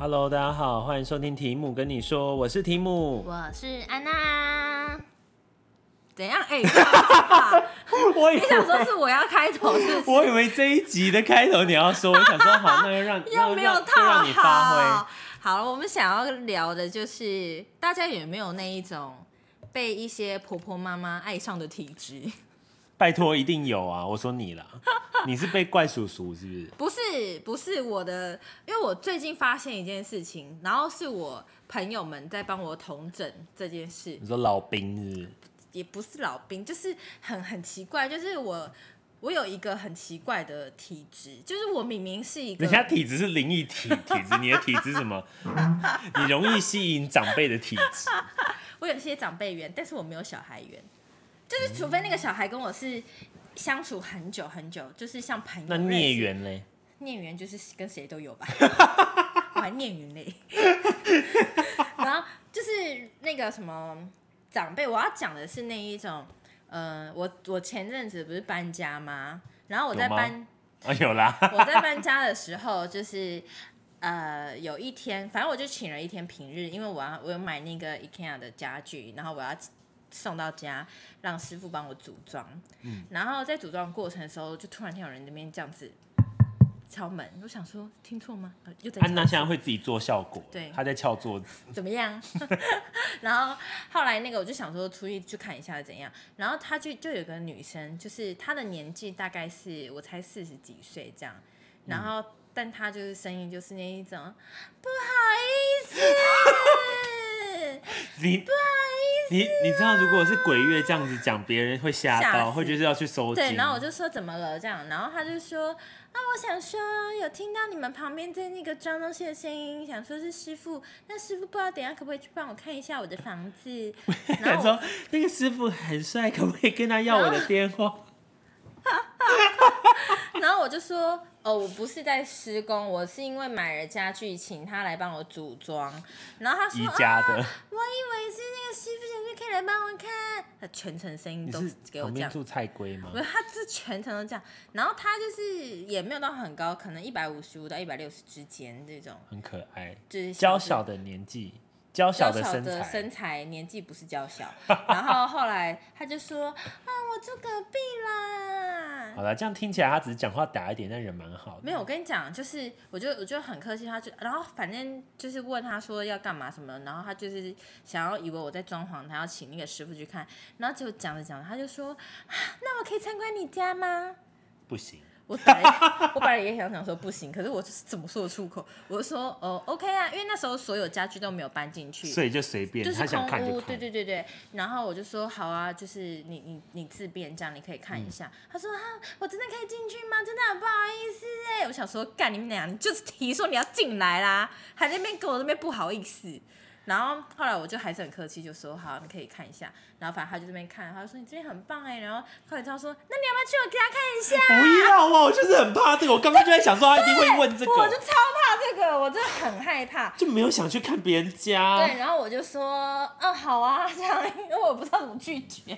Hello，大家好，欢迎收听提姆跟你说，我是提姆，我是安娜。怎样？哎、欸，我你想说是我要开头是不是？我以为这一集的开头你要说，我想说好，那就 让又没有套好，让你发挥。好了，我们想要聊的就是大家有没有那一种被一些婆婆妈妈爱上的体质？拜托，一定有啊！我说你啦，你是被怪叔叔是不是？不是，不是我的，因为我最近发现一件事情，然后是我朋友们在帮我统整这件事。你说老兵是不是？也不是老兵，就是很很奇怪，就是我我有一个很奇怪的体质，就是我明明是一个，人家体质是灵异体体质，你的体质什么？你容易吸引长辈的体质。我有些长辈缘，但是我没有小孩缘。就是除非那个小孩跟我是相处很久很久，就是像朋友。那孽缘嘞？孽缘就是跟谁都有吧。我还孽缘嘞。然后就是那个什么长辈，我要讲的是那一种，呃，我我前阵子不是搬家吗？然后我在搬啊有啦。我在搬家的时候，就是呃有一天，反正我就请了一天平日，因为我要我有买那个 IKEA 的家具，然后我要。送到家，让师傅帮我组装。嗯，然后在组装过程的时候，就突然听有人那边这样子敲门。我想说，听错吗？又在。安娜现在会自己做效果。对，她在敲桌子。怎么样？然后后来那个，我就想说出去去看一下怎样。然后她就就有个女生，就是她的年纪大概是我才四十几岁这样。然后，嗯、但她就是声音就是那一种，不好意思。你不好意思，你你知道，如果是鬼月这样子讲，别人会吓到，会就是要去收惊。对，然后我就说怎么了这样，然后他就说啊，我想说有听到你们旁边在那个装东西的声音，想说是师傅，那师傅不知道等下可不可以去帮我看一下我的房子。然后说那个师傅很帅，可不可以跟他要我的电话？就说。哦，我不是在施工，我是因为买了家具，请他来帮我组装。然后他说：“啊，我以为是那个师傅，想说可以来帮我看。”他全程声音都给我这样。住菜龟吗？不是，他是全程都这样。然后他就是也没有到很高，可能一百五十五到一百六十之间这种。很可爱，就是娇小的年纪，娇小的身材，身材年纪不是娇小。然后后来他就说：“啊，我住隔壁啦。”好了，这样听起来他只是讲话嗲一点，但人蛮好的。没有，我跟你讲，就是我就我就很客气，他就然后反正就是问他说要干嘛什么，然后他就是想要以为我在装潢，他要请那个师傅去看，然后就讲着讲着，他就说，那我可以参观你家吗？不行。我本来我本来也想想说不行，可是我就是怎么说得出口？我就说哦，OK 啊，因为那时候所有家具都没有搬进去，所以就随便，就是他想看就看。对对对对，然后我就说好啊，就是你你你自便这样，你可以看一下。嗯、他说啊，我真的可以进去吗？真的很不好意思哎，我想说干你们俩，你就是提说你要进来啦，还在那边跟我那边不好意思。然后后来我就还是很客气，就说好，你可以看一下。然后反正他就这边看，他就说你这边很棒哎。然后后来他说，那你要不要去我家看一下？不要啊，我就是很怕这个。我刚刚就在想说他一定会问这个，我就超怕这个，我真的很害怕，就没有想去看别人家。对，然后我就说，嗯，好啊，这样，因为我不知道怎么拒绝。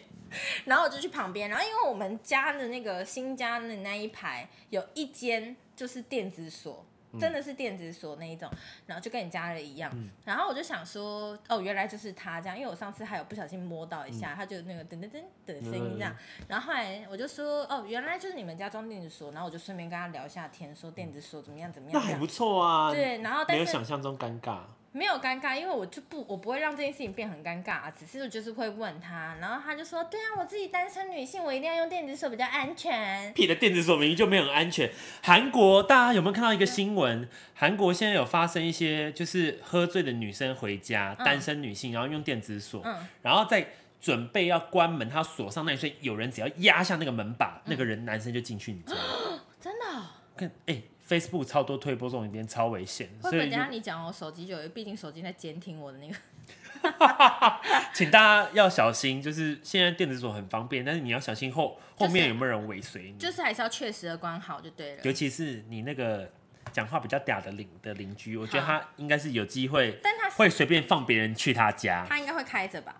然后我就去旁边，然后因为我们家的那个新家的那一排有一间就是电子锁。真的是电子锁那一种，然后就跟你家的一样，嗯、然后我就想说，哦，原来就是他这样，因为我上次还有不小心摸到一下，嗯、他就那个噔噔噔的声音这样，嗯、然后后来我就说，哦，原来就是你们家装电子锁，然后我就顺便跟他聊一下天，说电子锁怎么样怎么样，那还不错啊，对，然后但是没有想象中尴尬。没有尴尬，因为我就不，我不会让这件事情变很尴尬啊，只是就是会问他，然后他就说，对啊，我自己单身女性，我一定要用电子锁比较安全。屁的电子锁明明就没有很安全。韩国大家有没有看到一个新闻？韩国现在有发生一些，就是喝醉的女生回家，单身女性，然后用电子锁，嗯、然后在准备要关门，她锁上那一瞬，有人只要压下那个门把，嗯、那个人男生就进去你家。真的、哦？看，哎、欸。Facebook 超多推播这种影片，超危险。会不会等下你讲我手机就有，毕竟手机在监听我的那个。请大家要小心，就是现在电子锁很方便，但是你要小心后后面有没有人尾随你，就是还是要确实的关好就对了。尤其是你那个讲话比较嗲的邻的邻居，我觉得他应该是有机会，但他会随便放别人去他家，他应该会开着吧？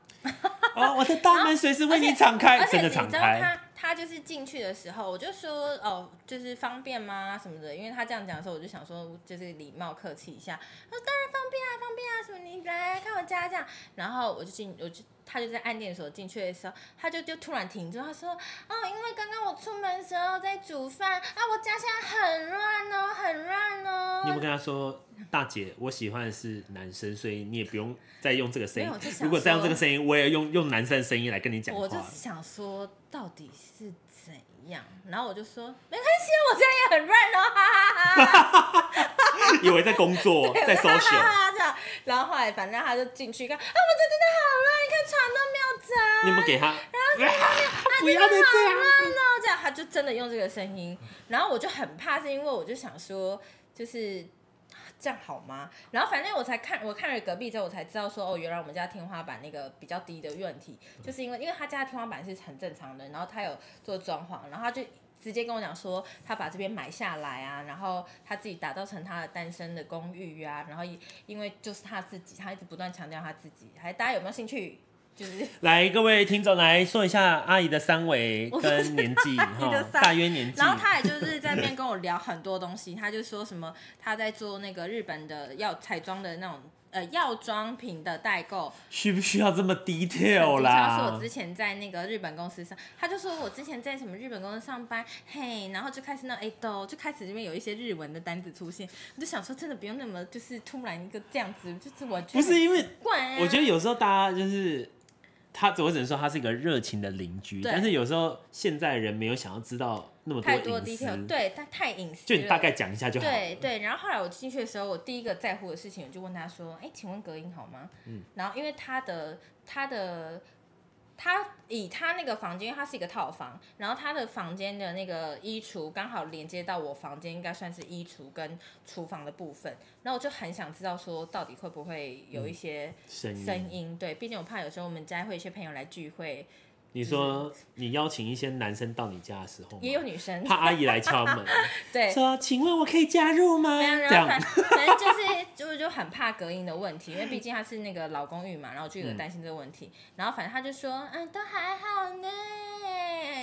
哦，我的大门随时为你敞开，真的敞开。就是进去的时候，我就说哦，就是方便吗？什么的，因为他这样讲的时候，我就想说就是礼貌客气一下，他说当然方便啊，方便啊，什么你来看我家这样，然后我就进，我就他就在按电锁进去的时候，他就就突然停住，他说哦，因为刚刚我出门的时候在煮饭啊，我家现在很乱哦，很乱哦。你有没有跟他说，大姐，我喜欢的是男生，所以你也不用再用这个声音。如果再用这个声音，我也用用男生的声音来跟你讲话。我就想说，到底是怎样？然后我就说，没关系，我家也很乱哦，哈哈哈哈 以为在工作，在 social。然后后来，反正他就进去看，啊，我这真的好乱，你看床都没有折。你有没有给他？然后他不要再这样了，这样他就真的用这个声音。然后我就很怕，是因为我就想说，就是。这样好吗？然后反正我才看，我看了隔壁之后，我才知道说，哦，原来我们家天花板那个比较低的问题，就是因为因为他家的天花板是很正常的，然后他有做装潢，然后他就直接跟我讲说，他把这边买下来啊，然后他自己打造成他的单身的公寓啊，然后因为就是他自己，他一直不断强调他自己，还大家有没有兴趣？就是来，各位听众来说一下阿姨的三围跟年纪哈，大约年纪。然后他也就是在那边跟我聊很多东西，他就说什么他在做那个日本的要彩妆的那种呃药妆品的代购，需不需要这么 detail 啦？是我之前在那个日本公司上，他就说我之前在什么日本公司上班，嘿，然后就开始那哎都就开始这边有一些日文的单子出现，我就想说真的不用那么就是突然一个这样子，就是我觉得不是因为怪，我觉得有时候大家就是。他只会只能说他是一个热情的邻居，但是有时候现在人没有想要知道那么多隐私，对，他太隐私，就你大概讲一下就好。对对，然后后来我进去的时候，我第一个在乎的事情，我就问他说：“哎，请问隔音好吗？”嗯，然后因为他的他的。他以他那个房间，因为他是一个套房，然后他的房间的那个衣橱刚好连接到我房间，应该算是衣橱跟厨房的部分。然后我就很想知道说，到底会不会有一些声音？声音，对，毕竟我怕有时候我们家会有一些朋友来聚会。你说你邀请一些男生到你家的时候，也有女生怕阿姨来敲门，对，说请问我可以加入吗？这样，反 正就是就就很怕隔音的问题，因为毕竟他是那个老公寓嘛，然后就有担心这个问题。然后反正他就说，嗯，都还好呢，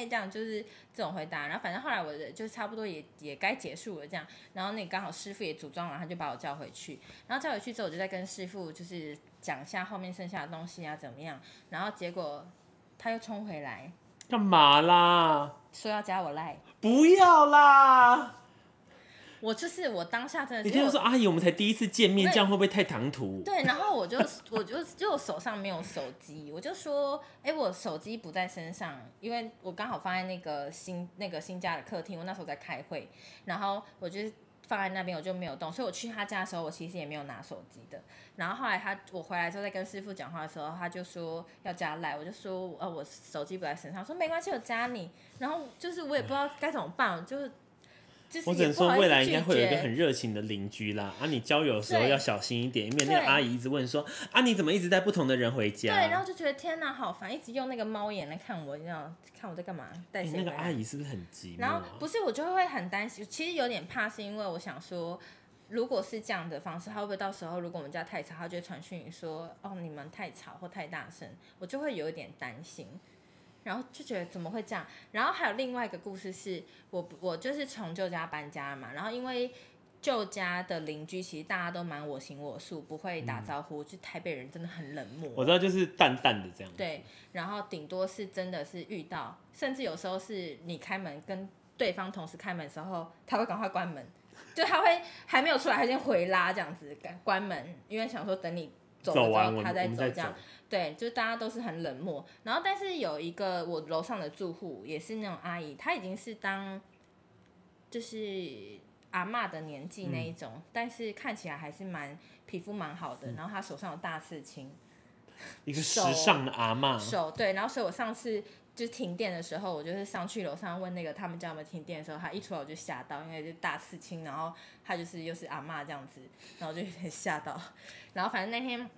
这样就是这种回答。然后反正后来我的就是差不多也也该结束了这样，然后那刚好师傅也组装完，他就把我叫回去。然后叫回去之后，我就在跟师傅就是讲一下后面剩下的东西啊怎么样。然后结果。他又冲回来，干嘛啦？说要加我赖，不要啦！我就是我当下真的是，你听说阿姨，我们才第一次见面，这样会不会太唐突？对，然后我就 我就就我手上没有手机，我就说，哎、欸，我手机不在身上，因为我刚好放在那个新那个新家的客厅，我那时候在开会，然后我就。放在那边我就没有动，所以我去他家的时候，我其实也没有拿手机的。然后后来他我回来之后，在跟师傅讲话的时候，他就说要加赖，我就说呃我手机不在身上，说没关系，我加你。然后就是我也不知道该怎么办，就是。我只能说，未来应该会有一个很热情的邻居啦。啊，你交友的时候要小心一点，因为那个阿姨一直问说：“啊，你怎么一直带不同的人回家？”对，然后就觉得天哪，好烦，一直用那个猫眼来看我，你知道，看我在干嘛？带谁？那个阿姨是不是很急？然后不是，我就会很担心，其实有点怕，是因为我想说，如果是这样的方式，他会不会到时候如果我们家太吵，他就会传讯说：“哦，你们太吵或太大声。”我就会有一点担心。然后就觉得怎么会这样？然后还有另外一个故事是，我我就是从旧家搬家嘛，然后因为旧家的邻居其实大家都蛮我行我素，不会打招呼，嗯、就台北人真的很冷漠。我知道，就是淡淡的这样。对，然后顶多是真的是遇到，甚至有时候是你开门跟对方同时开门的时候，他会赶快关门，就他会还没有出来，他先回拉这样子关门，因为想说等你走了之后他再走这样。对，就大家都是很冷漠，然后但是有一个我楼上的住户也是那种阿姨，她已经是当就是阿妈的年纪那一种，嗯、但是看起来还是蛮皮肤蛮好的，然后她手上有大刺青，一个时尚的阿妈手对，然后所以我上次就停电的时候，我就是上去楼上问那个他们家有没有停电的时候，他一出来我就吓到，因为就大刺青，然后他就是又是阿嬷这样子，然后就有点吓到，然后反正那天。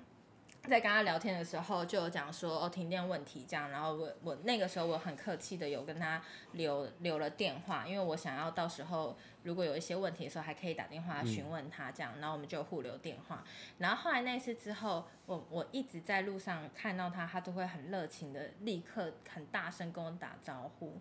在跟他聊天的时候，就有讲说哦，停电问题这样，然后我我那个时候我很客气的有跟他留留了电话，因为我想要到时候如果有一些问题的时候还可以打电话询问他这样，然后我们就互留电话。然后后来那次之后，我我一直在路上看到他，他都会很热情的立刻很大声跟我打招呼。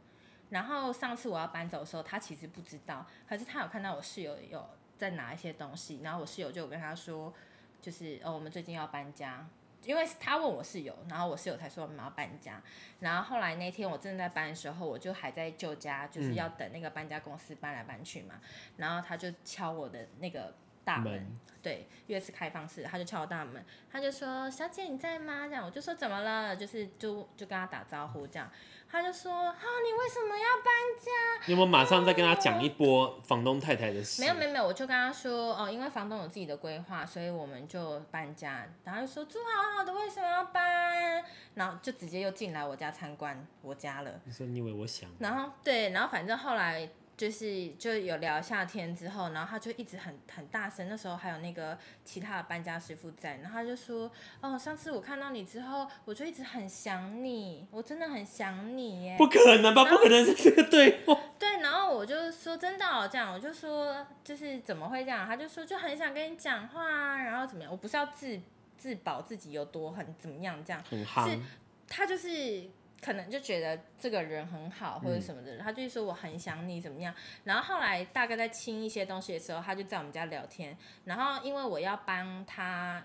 然后上次我要搬走的时候，他其实不知道，可是他有看到我室友有在拿一些东西，然后我室友就有跟他说，就是哦，我们最近要搬家。因为他问我室友，然后我室友才说我们要搬家。然后后来那天我正在搬的时候，我就还在旧家，就是要等那个搬家公司搬来搬去嘛。嗯、然后他就敲我的那个大门，对，因为是开放式，他就敲我大门，他就说：“小姐你在吗？”这样我就说：“怎么了？”就是就就跟他打招呼这样。他就说：“哈，你为什么要搬家？”你有没有马上再跟他讲一波房东太太的事？没有没有没有，我就跟他说：“哦，因为房东有自己的规划，所以我们就搬家。”然后就说：“住好好的，为什么要搬？”然后就直接又进来我家参观我家了。你说你以为我想？然后对，然后反正后来。就是就有聊一下天之后，然后他就一直很很大声。那时候还有那个其他的搬家师傅在，然后他就说：“哦，上次我看到你之后，我就一直很想你，我真的很想你耶。”不可能吧？不可能是这个对话。对，然后我就说真的哦，这样我就说就是怎么会这样？他就说就很想跟你讲话，然后怎么样？我不是要自自保自己有多很怎么样这样，很夯是他就是。可能就觉得这个人很好或者什么的，嗯、他就说我很想你怎么样。然后后来大概在清一些东西的时候，他就在我们家聊天。然后因为我要帮他，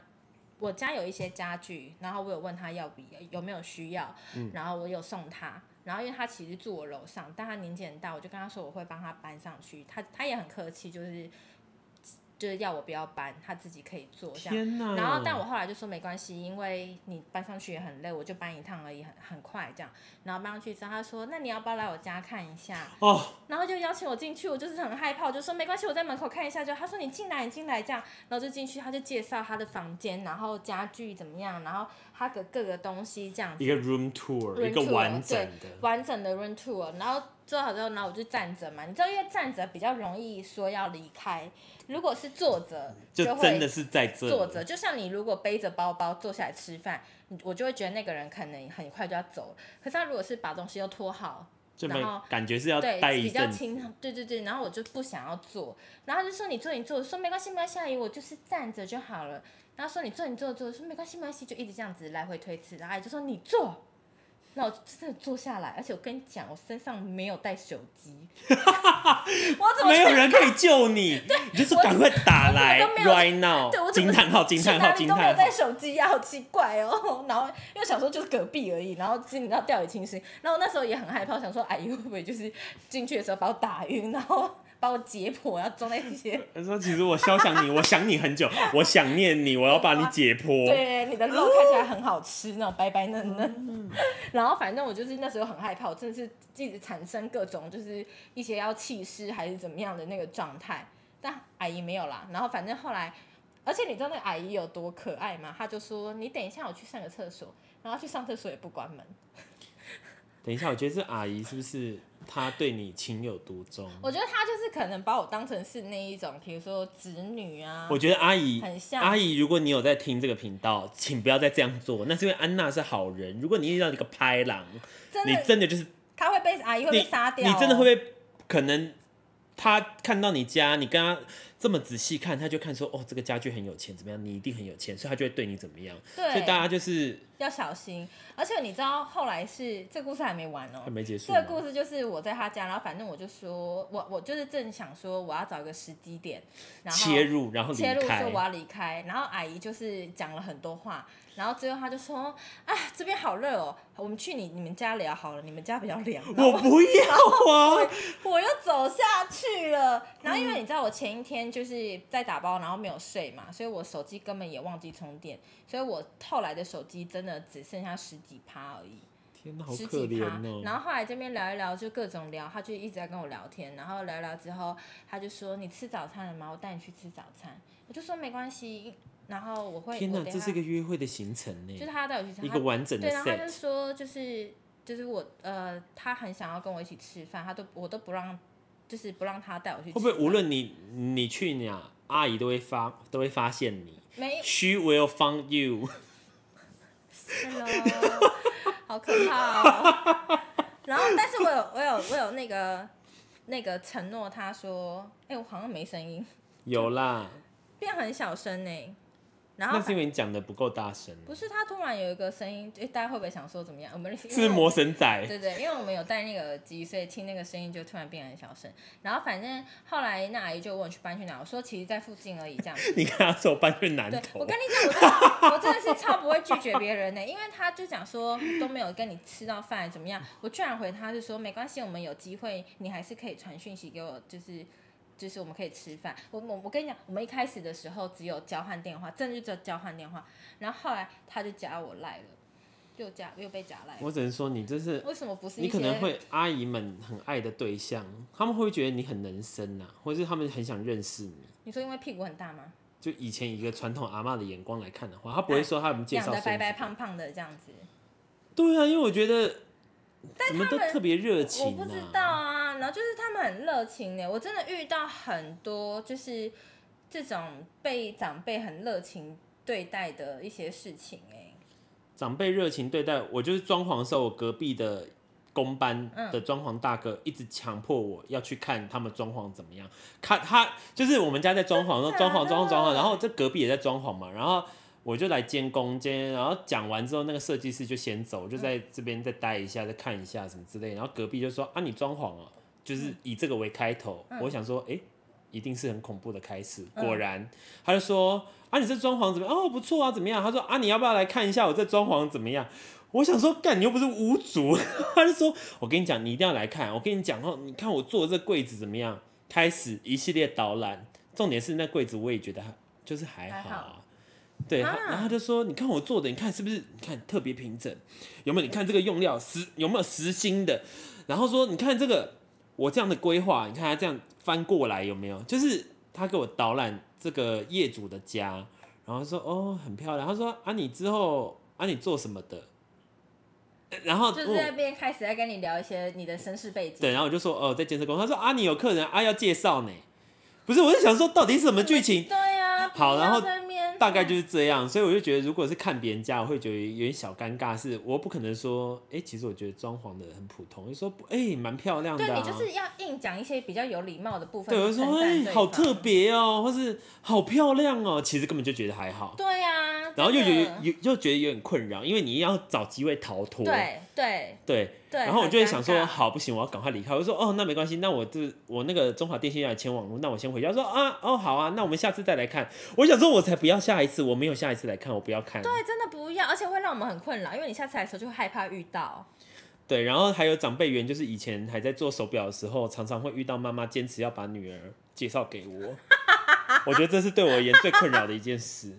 我家有一些家具，然后我有问他要不要，有没有需要，然后我有送他。然后因为他其实住我楼上，但他年纪很大，我就跟他说我会帮他搬上去。他他也很客气，就是。就是要我不要搬，他自己可以做这样。天。然后，但我后来就说没关系，因为你搬上去也很累，我就搬一趟而已，很很快这样。然后搬上去之后，他说：“那你要不要来我家看一下？”哦。然后就邀请我进去，我就是很害怕，我就说没关系，我在门口看一下就。他说：“你进来，你进来这样。”然后就进去，他就介绍他的房间，然后家具怎么样，然后他的各个东西这样子。一个 room tour，, room tour 一个完整的完整的 room tour。然后做好之后，然后我就站着嘛，你知道，因为站着比较容易说要离开。如果是坐着，就真的是在这坐着。就像你如果背着包包坐下来吃饭，我就会觉得那个人可能很快就要走。可是他如果是把东西都拖好，然后感觉是要带一阵，对，比较轻，对对对。然后我就不想要坐，然后就说你坐你坐，说没关系没关系，阿姨我就是站着就好了。然后说你坐你坐坐，说没关系没关系，就一直这样子来回推辞。然后阿姨就说你坐。那我真的坐下来，而且我跟你讲，我身上没有带手机，我怎么没有人可以救你？对，你就是赶快打来，right now！对，我惊叹号，惊叹号，惊叹号！都没有带手机呀，好奇怪哦。然后因为想说就是隔壁而已，然后其实你知道掉以轻心，然后那时候也很害怕，想说阿姨会不会就是进去的时候把我打晕，然后。把我解剖，要装在一些。他说：“其实我肖想你，我想你很久，我想念你，我要把你解剖。”对，你的肉看起来很好吃，那种白白嫩嫩。嗯、然后反正我就是那时候很害怕，我真的是一直产生各种就是一些要弃尸还是怎么样的那个状态。但阿姨没有啦。然后反正后来，而且你知道那个阿姨有多可爱吗？她就说：“你等一下，我去上个厕所。”然后去上厕所也不关门。等一下，我觉得这阿姨是不是？他对你情有独钟，我觉得他就是可能把我当成是那一种，比如说子女啊。我觉得阿姨很像阿姨，如果你有在听这个频道，请不要再这样做。那是因为安娜是好人。如果你遇到一个拍狼，的你真的就是他会被阿姨会被杀掉，哦你。你真的会被可能他看到你家，你跟他。这么仔细看，他就看说，哦，这个家具很有钱，怎么样？你一定很有钱，所以他就会对你怎么样？对，所以大家就是要小心。而且你知道后来是这个故事还没完哦，还没结束。这个故事就是我在他家，然后反正我就说我我就是正想说我要找一个时机点，然后切入，然后切入说我要离开，然后阿姨就是讲了很多话。然后最后他就说：“啊，这边好热哦，我们去你你们家聊好了，你们家比较凉。”我不要啊！我，我又走下去了。然后因为你知道我前一天就是在打包，然后没有睡嘛，所以我手机根本也忘记充电，所以我后来的手机真的只剩下十几趴而已。天哪，好可怜哦！然后后来这边聊一聊，就各种聊，他就一直在跟我聊天。然后聊一聊之后，他就说：“你吃早餐了吗？我带你去吃早餐。”我就说：“没关系。”然后我会，天哪，这是一个约会的行程呢。就是他带我去，一个完整的。对，然后他就说，就是就是我呃，他很想要跟我一起吃饭，他都我都不让，就是不让他带我去吃。会不会无论你你去哪，阿姨都会发都会发现你？没，She will find you。Hello，好可怕哦。然后，但是我有我有我有那个那个承诺，他说，哎，我好像没声音。有啦。变很小声呢。然后那是因为你讲的不够大声。不是，他突然有一个声音，哎，大家会不会想说怎么样？我们 是魔神仔？对对，因为我们有戴那个耳机，所以听那个声音就突然变很小声。然后反正后来那阿姨就问我去搬去哪，我说其实在附近而已，这样子。你跟他说我搬去南头。我跟你讲，我真的我真的是超不会拒绝别人呢，因为他就讲说都没有跟你吃到饭怎么样，我居然回他是说没关系，我们有机会，你还是可以传讯息给我，就是。就是我们可以吃饭，我我我跟你讲，我们一开始的时候只有交换电话，真的就只有交换电话，然后后来他就加我赖了，又加又被加赖。我只能说你这是为什么不是？你可能会阿姨们很爱的对象，他们会觉得你很能生啊，或者是他们很想认识你。你说因为屁股很大吗？就以前一个传统阿妈的眼光来看的话，他不会说他们介绍。养的白白胖胖的这样子。对啊，因为我觉得。但他们怎么都特别热情啊？我不知道啊，然后就是他们很热情呢，我真的遇到很多就是这种被长辈很热情对待的一些事情哎。长辈热情对待我，就是装潢的时候，我隔壁的工班的装潢大哥一直强迫我要去看他们装潢怎么样，看他就是我们家在装潢，装潢装潢装潢，然后这隔壁也在装潢嘛，然后。我就来监工监，然后讲完之后，那个设计师就先走，就在这边再待一下，再看一下什么之类。然后隔壁就说：“啊，你装潢啊，就是以这个为开头。嗯”我想说：“哎、欸，一定是很恐怖的开始。”果然，嗯、他就说：“啊，你这装潢怎么样？哦，不错啊，怎么样？”他说：“啊，你要不要来看一下我这装潢怎么样？”我想说：“干，你又不是屋主。”他就说：“我跟你讲，你一定要来看。我跟你讲哦，你看我做的这柜子怎么样？”开始一系列导览，重点是那柜子我也觉得就是还好。还好对，然后他就说：“你看我做的，你看是不是？你看特别平整，有没有？你看这个用料实有没有实心的？然后说，你看这个我这样的规划，你看他这样翻过来有没有？就是他给我导览这个业主的家，然后说哦，很漂亮。他说啊，你之后啊，你做什么的？然后就是在那边开始在跟你聊一些你的身世背景。对，然后我就说哦，在建设工。他说啊，你有客人啊，要介绍呢。不是，我是想说到底是什么剧情？好，然后。大概就是这样，所以我就觉得，如果是看别人家，我会觉得有点小尴尬。是我不可能说，哎、欸，其实我觉得装潢的很普通，就说，哎、欸，蛮漂亮的、啊。对，你就是要硬讲一些比较有礼貌的部分。对，我说，哎、欸，好特别哦，或是好漂亮哦，其实根本就觉得还好。对呀、啊。然后又觉得，又又觉得有点困扰，因为你要找机会逃脱。对对对。然后我就会想说，好，不行，我要赶快离开。我就说，哦，那没关系，那我就我那个中华电信要来签网络，那我先回家。说啊，哦，好啊，那我们下次再来看。我想说，我才不要下一次，我没有下一次来看，我不要看。对，真的不要，而且会让我们很困扰，因为你下次来的时候就会害怕遇到。对，然后还有长辈缘，就是以前还在做手表的时候，常常会遇到妈妈坚持要把女儿介绍给我。我觉得这是对我而言最困扰的一件事。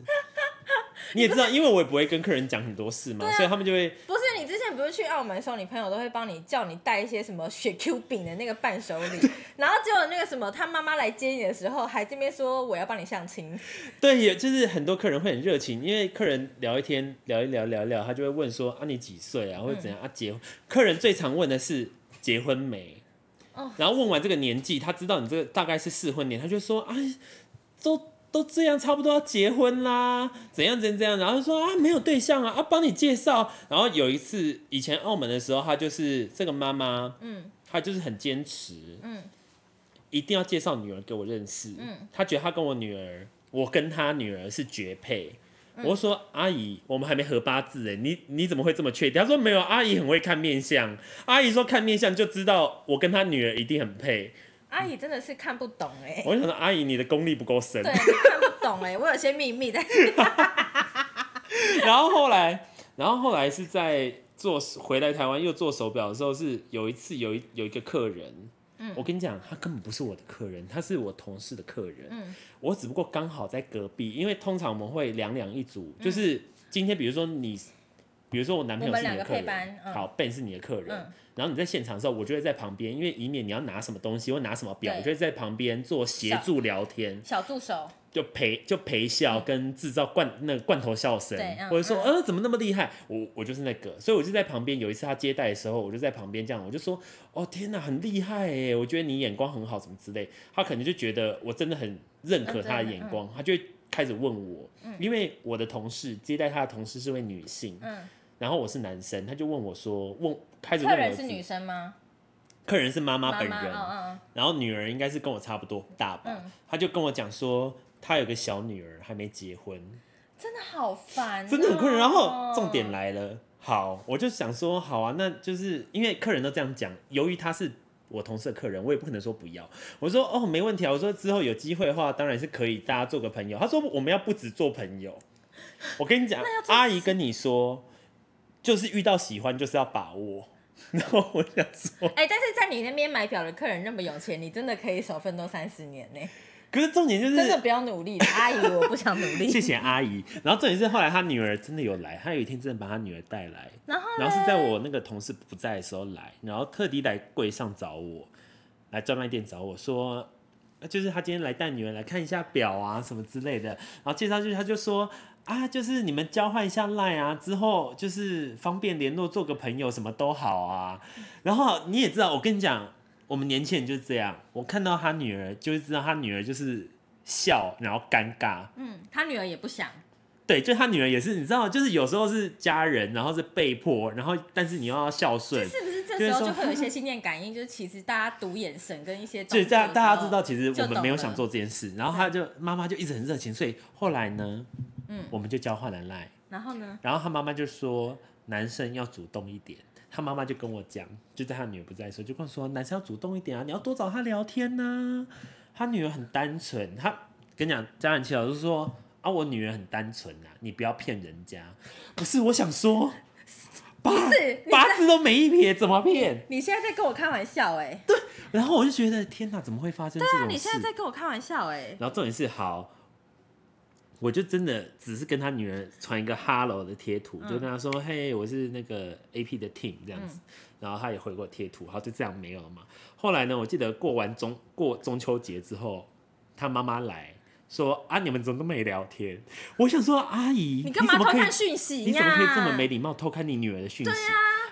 你也知道，因为我也不会跟客人讲很多事嘛，所以他们就会。不是你之前不是去澳门的时候，你朋友都会帮你叫你带一些什么雪 Q 饼的那个伴手礼，然后结果那个什么他妈妈来接你的时候，还这边说我要帮你相亲。对，也就是很多客人会很热情，因为客人聊一天聊一聊聊一聊，他就会问说啊你几岁啊，或者怎样啊结婚。客人最常问的是结婚没？然后问完这个年纪，他知道你这个大概是适婚年，他就说啊都。都这样差不多要结婚啦，怎样怎样怎样，然后就说啊没有对象啊，啊帮你介绍。然后有一次以前澳门的时候，他就是这个妈妈，嗯，她就是很坚持，嗯，一定要介绍女儿给我认识，嗯，她觉得她跟我女儿，我跟她女儿是绝配。嗯、我说阿姨，我们还没合八字哎，你你怎么会这么确定？她说没有，阿姨很会看面相，阿姨说看面相就知道我跟她女儿一定很配。阿姨真的是看不懂哎，我想说阿姨你的功力不够深，对，看不懂哎，我有些秘密在。然后后来，然后后来是在做回来台湾又做手表的时候，是有一次有一有一个客人，嗯，我跟你讲，他根本不是我的客人，他是我同事的客人，嗯，我只不过刚好在隔壁，因为通常我们会两两一组，就是今天比如说你。比如说我男朋友是你的客人，嗯、好，Ben 是你的客人，嗯、然后你在现场的时候，我就会在旁边，因为以免你要拿什么东西或拿什么表，我就会在旁边做协助聊天，小，小助手，就陪就陪笑跟制造罐那个罐头笑声，嗯、或者说呃怎么那么厉害，我我就是那个，所以我就在旁边。有一次他接待的时候，我就在旁边这样，我就说哦天哪，很厉害哎，我觉得你眼光很好，什么之类，他可能就觉得我真的很认可他的眼光，嗯、他就会开始问我，嗯、因为我的同事接待他的同事是位女性，嗯然后我是男生，他就问我说：“问开始问我。”客人是女生吗？客人是妈妈本人。然后女儿应该是跟我差不多大吧。嗯、他就跟我讲说，他有个小女儿还没结婚。真的好烦、喔，真的很困扰。然后重点来了，好，我就想说，好啊，那就是因为客人都这样讲，由于他是我同事的客人，我也不可能说不要。我说哦，没问题啊。我说之后有机会的话，当然是可以大家做个朋友。他说我们要不止做朋友。我跟你讲，阿姨跟你说，就是遇到喜欢就是要把握。然后我想说，哎、欸，但是在你那边买表的客人那么有钱，你真的可以少奋斗三十年呢。可是重点就是真的不要努力，阿姨我不想努力。谢谢阿姨。然后重点是后来他女儿真的有来，他有一天真的把他女儿带来，然后然后是在我那个同事不在的时候来，然后特地来柜上找我，来专卖店找我说，就是他今天来带女儿来看一下表啊什么之类的，然后介绍就是他就说。啊，就是你们交换一下 line 啊，之后就是方便联络，做个朋友什么都好啊。然后你也知道，我跟你讲，我们年轻人就是这样。我看到他女儿，就会知道他女儿就是笑，然后尴尬。嗯，他女儿也不想。对，就他女儿也是，你知道，就是有时候是家人，然后是被迫，然后但是你又要孝顺，是不是？这时候就会有一些心电感应，就是其实大家读眼神跟一些，对，大大家知道，其实我们没有想做这件事，然后他就妈妈就一直很热情，所以后来呢，嗯，我们就交换了 line，然后呢，然后他妈妈就说男生要主动一点，他妈妈就跟我讲，就在他女儿不在的时候，就跟我说男生要主动一点啊，你要多找他聊天呐、啊。他女儿很单纯，他跟你讲，家人祈祷就是说。啊，我女儿很单纯啊，你不要骗人家。不是，我想说，八八字都没一撇，怎么骗？你现在在跟我开玩笑哎、欸？对。然后我就觉得，天哪，怎么会发生这种事？对啊，你现在在跟我开玩笑哎、欸？然后重点是，好，我就真的只是跟他女儿传一个 hello 的贴图，嗯、就跟他说，嘿，我是那个 AP 的 team 这样子。嗯、然后他也回过贴图，好，就这样没有了嘛。后来呢，我记得过完中过中秋节之后，他妈妈来。说啊，你们怎么都没聊天？我想说，阿姨，你干嘛偷看讯息？你怎么可以这么没礼貌，偷看你女儿的讯息？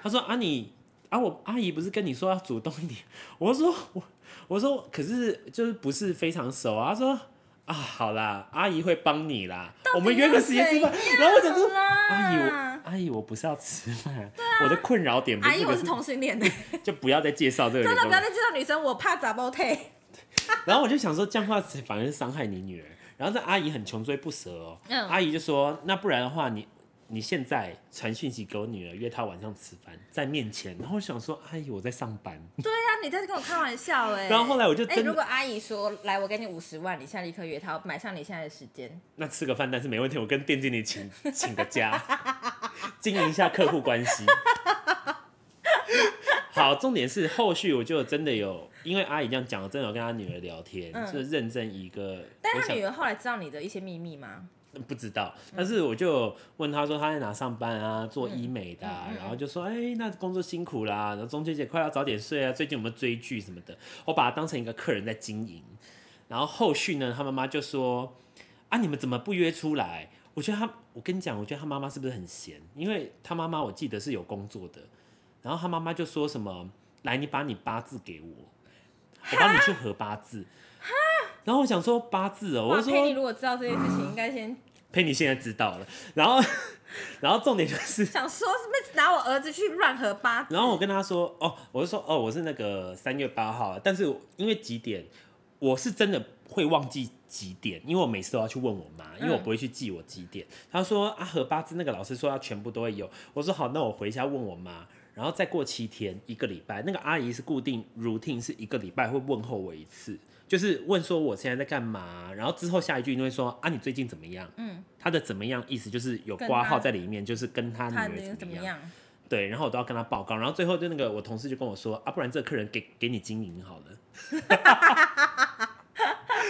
他说啊，你啊，我阿姨不是跟你说要主动一点？我说我我说可是就是不是非常熟啊。他说啊，好啦，阿姨会帮你啦。我们约个时间吃饭。然后我想说，阿姨，我阿姨，我不是要吃饭。我的困扰点不是。阿姨，我是同性恋的。就不要再介绍这个人。真的不要再介绍女生，我怕砸包退。然后我就想说，这样话反而是伤害你女儿。然后这阿姨很穷追不舍哦，嗯、阿姨就说：“那不然的话你，你你现在传讯息给我女儿，约她晚上吃饭，在面前。”然后我想说：“阿姨，我在上班。”对呀、啊，你在跟我开玩笑哎。然后后来我就真的，如果阿姨说：“来，我给你五十万，你现在立刻约她，买上你现在的时间。”那吃个饭，但是没问题，我跟店经理请请个假，经营一下客户关系。好，重点是后续我就真的有，因为阿姨这样讲，真的有跟她女儿聊天，嗯、就是认真一个。但她女儿后来知道你的一些秘密吗？不知道，但是我就问他说他在哪上班啊，做医美的、啊，嗯嗯嗯、然后就说哎、欸，那工作辛苦啦，然后中秋节快要早点睡啊，最近有没有追剧什么的？我把他当成一个客人在经营。然后后续呢，他妈妈就说啊，你们怎么不约出来？我觉得他，我跟你讲，我觉得他妈妈是不是很闲？因为他妈妈我记得是有工作的。然后他妈妈就说什么：“来，你把你八字给我，我帮你去合八字。”然后我想说八字哦，我说佩妮如果知道这件事情，应该先佩妮现在知道了。然后，然后重点就是想说是不是拿我儿子去乱合八字？然后我跟他说：“哦，我就说哦，我是那个三月八号，但是因为几点，我是真的会忘记几点，因为我每次都要去问我妈，因为我不会去记我几点。嗯”他说：“啊，合八字那个老师说要全部都会有。”我说：“好，那我回家问我妈。”然后再过七天，一个礼拜，那个阿姨是固定 routine，是一个礼拜会问候我一次，就是问说我现在在干嘛，然后之后下一句一定会说啊，你最近怎么样？嗯，她的怎么样意思就是有挂号在里面，就是跟她女儿怎么样？对，然后我都要跟他报告，然后最后就那个我同事就跟我说啊，不然这个客人给给你经营好了。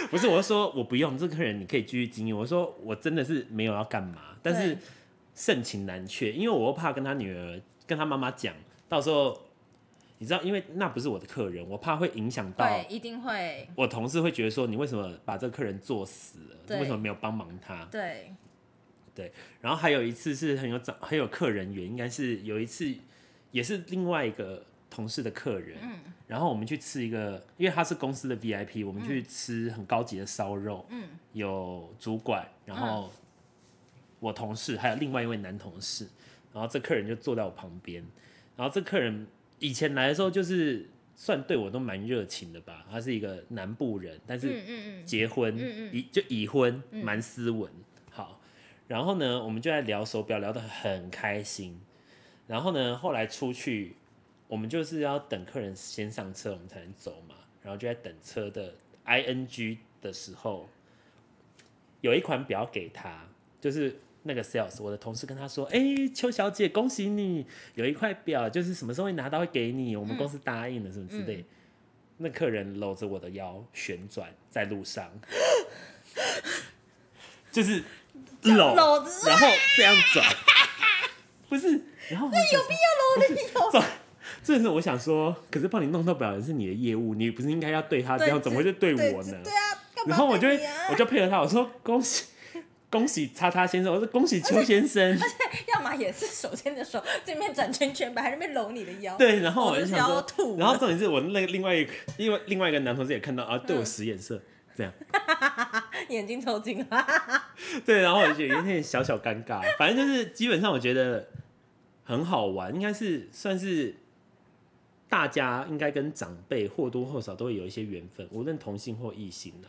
不是，我就说我不用，这个客人你可以继续经营。我说我真的是没有要干嘛，但是盛情难却，因为我又怕跟他女儿。跟他妈妈讲，到时候你知道，因为那不是我的客人，我怕会影响到。对，一定会。我同事会觉得说，你为什么把这个客人做死了？对为什么没有帮忙他？对，对。然后还有一次是很有长很有客人缘，应该是有一次也是另外一个同事的客人。嗯。然后我们去吃一个，因为他是公司的 VIP，我们去吃很高级的烧肉。嗯。有主管，然后我同事还有另外一位男同事。然后这客人就坐在我旁边，然后这客人以前来的时候就是算对我都蛮热情的吧，他是一个南部人，但是结婚已就已婚，蛮斯文。好，然后呢，我们就在聊手表，聊得很开心。然后呢，后来出去，我们就是要等客人先上车，我们才能走嘛。然后就在等车的 ing 的时候，有一款表给他，就是那个 sales，我的同事跟他说：“哎、欸，邱小姐，恭喜你，有一块表，就是什么时候会拿到会给你，我们公司答应了什么之类。嗯”那客人搂着我的腰旋转在路上，就是。搂，然后这样转，不是，然后那有必要搂的理由？这是我想说，可是帮你弄到表人是你的业务，你不是应该要对他这样，怎么会就对我呢？对啊，然后我就我就配合他，我说恭喜恭喜叉叉先生，我说恭喜邱先生，而且 要么也是手牵着手，这边转圈圈，把那边搂你的腰。对，然后我就想说，然后重点是我那个另外一个，因为另外一个男同事也看到啊，对我使眼色。这样，眼睛抽筋了 对，然后我就有点小小尴尬。反正就是基本上我觉得很好玩，应该是算是大家应该跟长辈或多或少都会有一些缘分，无论同性或异性的。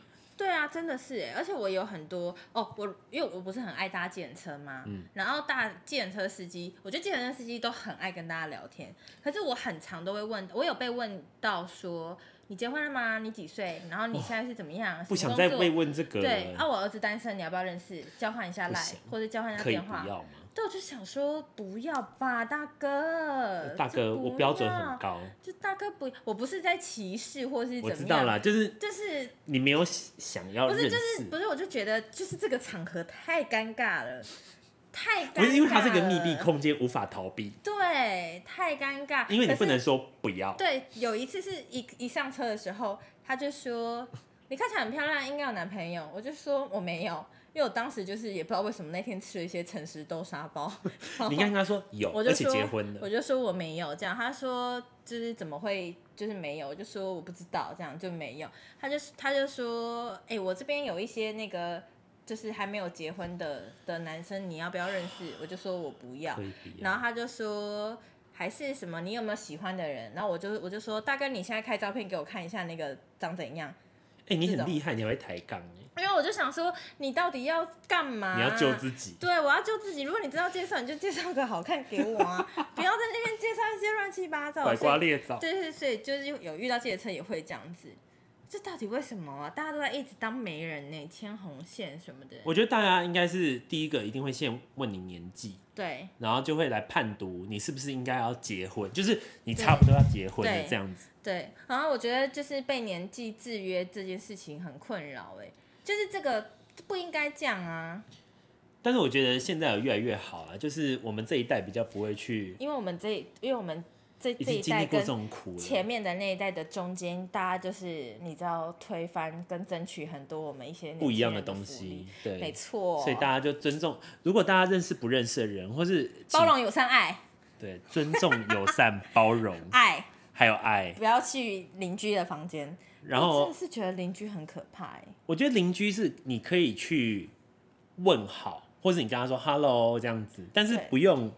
真的是哎，而且我有很多哦，我因为我不是很爱搭计程车嘛，嗯，然后搭计程车司机，我觉得计程车司机都很爱跟大家聊天，可是我很常都会问，我有被问到说。你结婚了吗？你几岁？然后你现在是怎么样？不想再被问这个。对，啊，我儿子单身，你要不要认识？交换一下赖，或者交换一下电话？不要吗？对，我就想说不要吧，大哥。大哥，我标准很高。就大哥不，我不是在歧视或是怎么样。我知道啦，就是就是你没有想要。不是，就是不是，我就觉得就是这个场合太尴尬了。太尴尬，不是因为它是个密闭空间，无法逃避。对，太尴尬。因为你不能说不要。对，有一次是一一上车的时候，他就说：“ 你看起来很漂亮，应该有男朋友。”我就说：“我没有，因为我当时就是也不知道为什么那天吃了一些诚实豆沙包。”你跟他说有，我就说结婚了。我就说我没有，这样他说就是怎么会就是没有？我就说我不知道，这样就没有。他就他就说：“哎、欸，我这边有一些那个。”就是还没有结婚的的男生，你要不要认识？我就说我不要，然后他就说还是什么，你有没有喜欢的人？然后我就我就说大哥，你现在开照片给我看一下，那个长怎样？哎、欸，你很厉害，你还会抬杠。因为我就想说，你到底要干嘛？你要救自己。对，我要救自己。如果你知道介绍，你就介绍个好看给我啊，不要在那边介绍一些乱七八糟。拐瓜裂枣。对对，所以就是有遇到计程车也会这样子。这到底为什么啊？大家都在一直当媒人呢，牵红线什么的。我觉得大家应该是第一个一定会先问你年纪，对，然后就会来判读你是不是应该要结婚，就是你差不多要结婚的这样子。对，然后我觉得就是被年纪制约这件事情很困扰，哎，就是这个不应该这样啊。但是我觉得现在有越来越好了，就是我们这一代比较不会去，因为我们这，因为我们。这这一代跟前面的那一代的中间，大家就是你知道推翻跟争取很多我们一些不一样的东西，对，没错。所以大家就尊重，如果大家认识不认识的人，或是包容友善爱，对，尊重友善包容 爱，还有爱，不要去邻居的房间。然后真的是觉得邻居很可怕哎。我觉得邻居是你可以去问好，或是你跟他说 hello 这样子，但是不用。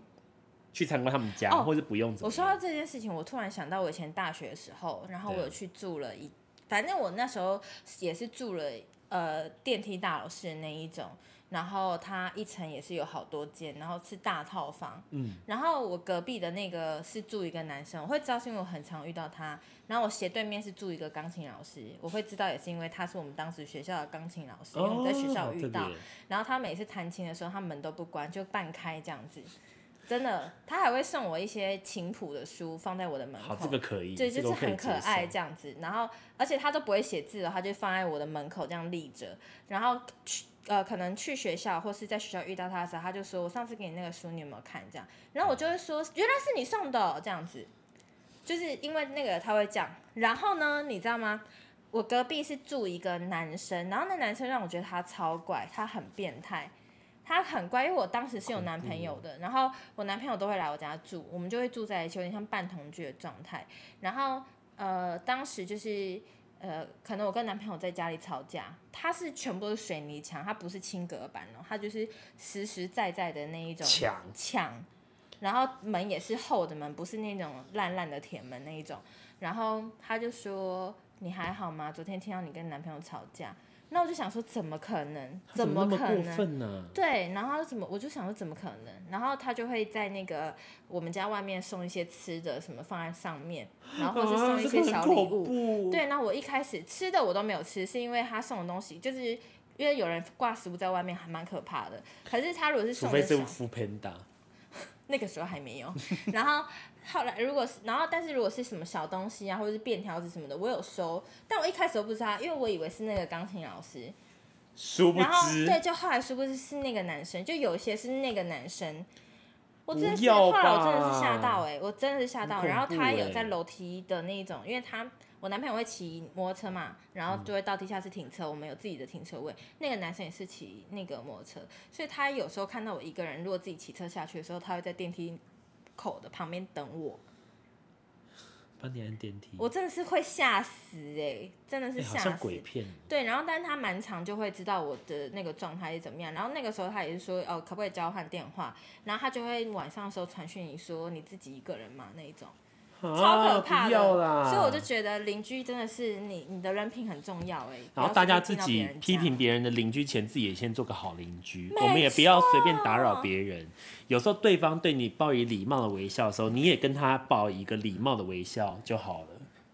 去参观他们家，哦、或者不用。我说到这件事情，我突然想到我以前大学的时候，然后我有去住了一，反正我那时候也是住了呃电梯大楼式的那一种，然后它一层也是有好多间，然后是大套房。嗯。然后我隔壁的那个是住一个男生，我会知道是因为我很常遇到他。然后我斜对面是住一个钢琴老师，我会知道也是因为他是我们当时学校的钢琴老师，因为我们在学校遇到。哦、然后他每次弹琴的时候，他门都不关，就半开这样子。真的，他还会送我一些琴谱的书，放在我的门口。好，这个可以。对，就是很可爱这样子。然后，而且他都不会写字了，他就放在我的门口这样立着。然后去呃，可能去学校或是在学校遇到他的时候，他就说：“我上次给你那个书，你有没有看？”这样。然后我就会说：“原来是你送的哦，这样子。”就是因为那个他会这样。然后呢，你知道吗？我隔壁是住一个男生，然后那男生让我觉得他超怪，他很变态。他很乖，因为我当时是有男朋友的，然后我男朋友都会来我家住，我们就会住在一起，有点像半同居的状态。然后呃，当时就是呃，可能我跟男朋友在家里吵架，他是全部都是水泥墙，他不是轻隔板哦，他就是实实在在的那一种墙墙，然后门也是厚的门，不是那种烂烂的铁门那一种。然后他就说。你还好吗？昨天听到你跟男朋友吵架。那我就想说，怎么可能？怎么可能过分呢？对，然后怎么？我就想说，怎么可能？然后他就会在那个我们家外面送一些吃的，什么放在上面，然后或是送一些小礼物。对，那我一开始吃的我都没有吃，是因为他送的东西，就是因为有人挂食物在外面，还蛮可怕的。可是他如果是送的，除非是 foodpanda，那个时候还没有。然后。后来，如果是，然后，但是如果是什么小东西啊，或者是便条纸什么的，我有收，但我一开始都不知道，因为我以为是那个钢琴老师，殊不知，然后对，就后来殊不知是那个男生，就有一些是那个男生，我真的是后来我真的是吓到哎、欸，我真的是吓到，然后他有在楼梯的那种，因为他我男朋友会骑摩托车嘛，然后就会到地下室停车，我们有自己的停车位，那个男生也是骑那个摩托车，所以他有时候看到我一个人，如果自己骑车下去的时候，他会在电梯。口的旁边等我，帮你按电梯。我真的是会吓死哎、欸，真的是吓死。欸、鬼片。对，然后但是他蛮长就会知道我的那个状态是怎么样，然后那个时候他也是说哦，可不可以交换电话？然后他就会晚上的时候传讯你说你自己一个人嘛那一种。超可怕的，所以我就觉得邻居真的是你，你的人品很重要哎。然后大家自己批评别人的邻居前，自己也先做个好邻居。我们也不要随便打扰别人。有时候对方对你报以礼貌的微笑的时候，你也跟他报一个礼貌的微笑就好了。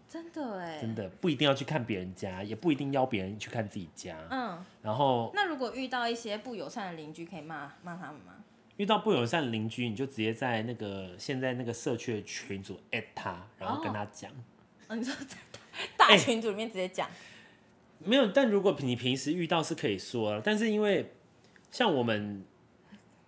真的哎，真的不一定要去看别人家，也不一定邀别人去看自己家。嗯，然后那如果遇到一些不友善的邻居，可以骂骂他们吗？遇到不友善的邻居，你就直接在那个现在那个社区的群组艾他，然后跟他讲。哦，你说在大群组里面直接讲？欸，没有，但如果你平时遇到是可以说，但是因为像我们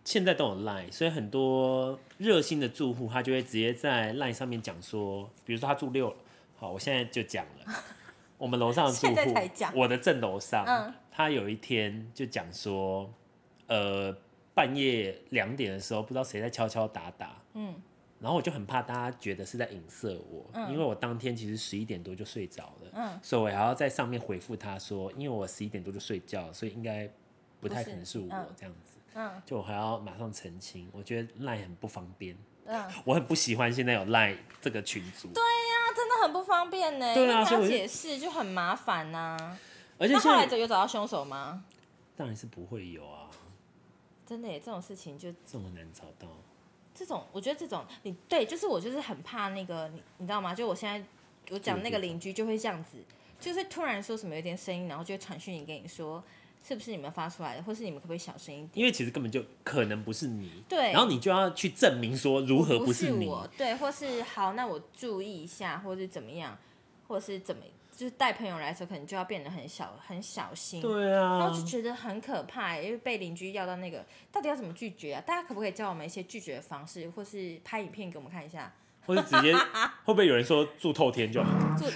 现在都有 Line，所以很多热心的住户他就会直接在 Line 上面讲说，比如说他住六，好，我现在就讲了，我们楼上的住户，我的正楼上，嗯，他有一天就讲说，呃。半夜两点的时候，不知道谁在敲敲打打，嗯，然后我就很怕大家觉得是在影射我，嗯，因为我当天其实十一点多就睡着了，嗯，所以我还要在上面回复他说，因为我十一点多就睡觉，所以应该不太可能是我这样子，嗯，就我还要马上澄清，我觉得 LINE 很不方便，嗯，我很不喜欢现在有 LINE 这个群组，对呀，真的很不方便呢，对啊，所以要解释就很麻烦呐，而且那后来有找到凶手吗？当然是不会有啊。真的耶，这种事情就这么难找到。这种，我觉得这种，你对，就是我就是很怕那个，你你知道吗？就我现在我讲那个邻居就会这样子，就是突然说什么有点声音，然后就会传讯你跟你说，是不是你们发出来的，或是你们可不可以小声一点？因为其实根本就可能不是你，对，然后你就要去证明说如何不是你，是我对，或是好，那我注意一下，或是怎么样，或是怎么。就是带朋友来的时候，可能就要变得很小很小心。对啊，然后就觉得很可怕，因为被邻居要到那个，到底要怎么拒绝啊？大家可不可以教我们一些拒绝的方式，或是拍影片给我们看一下？或者直接 会不会有人说住透天就好？住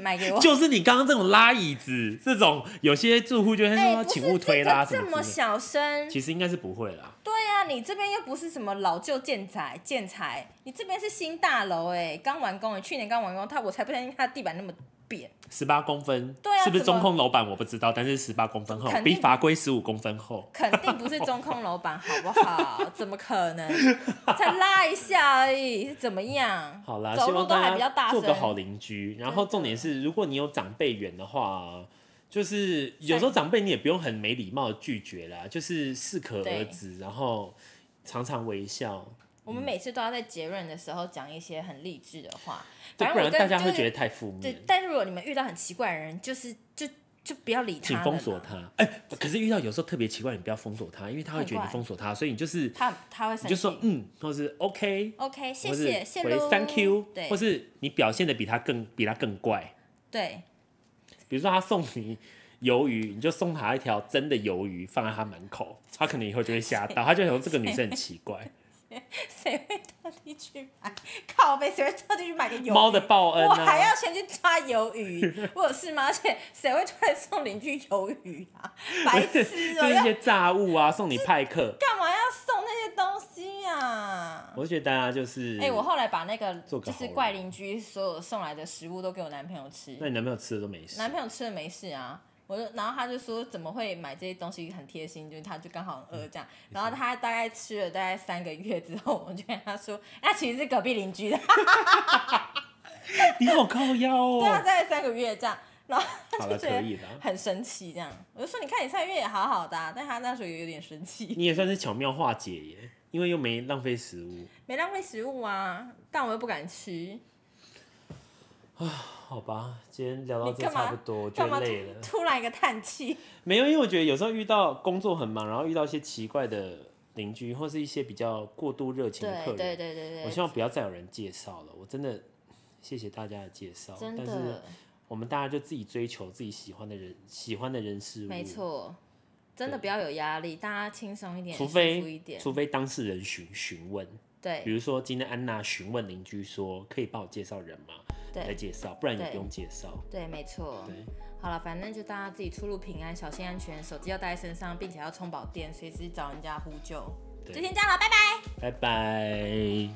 买给我，就是你刚刚这种拉椅子，这种有些住户就会说请勿推拉什么，这么小声，其实应该是不会啦。对呀、啊，你这边又不是什么老旧建材建材，你这边是新大楼哎，刚完工哎，去年刚完工，他我才不相信他地板那么。十八公分，对啊，是不是中空楼板？我不知道，但是十八公分厚，比法规十五公分厚，肯定不是中空楼板，好不好？怎么可能？才拉一下而已，是怎么样？好啦，走路都还比较大声，做个好邻居。然后重点是，如果你有长辈缘的话，就是有时候长辈你也不用很没礼貌的拒绝啦，就是适可而止，然后常常微笑。我们每次都要在结论的时候讲一些很励志的话。不然大家会觉得太负面。对，但是如果你们遇到很奇怪的人，就是就就不要理他，请封锁他。哎、欸，可是遇到有时候特别奇怪，你不要封锁他，因为他会觉得你封锁他，所以你就是他他会你就说嗯，或是 OK OK，谢谢谢谢 Thank you，对，或是你表现的比他更比他更怪，对。比如说他送你鱿鱼，你就送他一条真的鱿鱼放在他门口，他可能以后就会吓到，他就想说这个女生很奇怪。谁会特地去买？靠背，谁会特地去买个鱿鱼？猫的报恩、啊、我还要先去抓鱿鱼，我有事吗？而且谁会突然送邻居鱿鱼啊？白痴、喔！就一些炸物啊，送你派克。干嘛要送那些东西啊？我觉得大家就是……哎、欸，我后来把那个就是怪邻居所有送来的食物都给我男朋友吃。那你男朋友吃的都没事？男朋友吃的没事啊。我就，然后他就说怎么会买这些东西很贴心，就是他就刚好很饿这样。然后他大概吃了大概三个月之后，我就跟他说，那其实是隔壁邻居的。你好高腰哦。对啊，大概三个月这样，然后他就觉得。很神奇这样，我就说你看你三个月也好好的，啊，但他那时候也有点生气。你也算是巧妙化解耶，因为又没浪费食物。没浪费食物啊，但我又不敢吃。啊，好吧，今天聊到这差不多，就累了。突然一个叹气。没有，因为我觉得有时候遇到工作很忙，然后遇到一些奇怪的邻居，或是一些比较过度热情的客人，对对对对对，我希望不要再有人介绍了。我真的谢谢大家的介绍，但是我们大家就自己追求自己喜欢的人，喜欢的人事物。没错，真的不要有压力，大家轻松一点，除非除非当事人询询问，对，比如说今天安娜询问邻居说，可以帮我介绍人吗？来介绍，不然你不用介绍。对，没错。对，好了，反正就大家自己出入平安，小心安全，手机要带在身上，并且要充饱电，随时找人家呼救。就先这样了，拜拜。拜拜。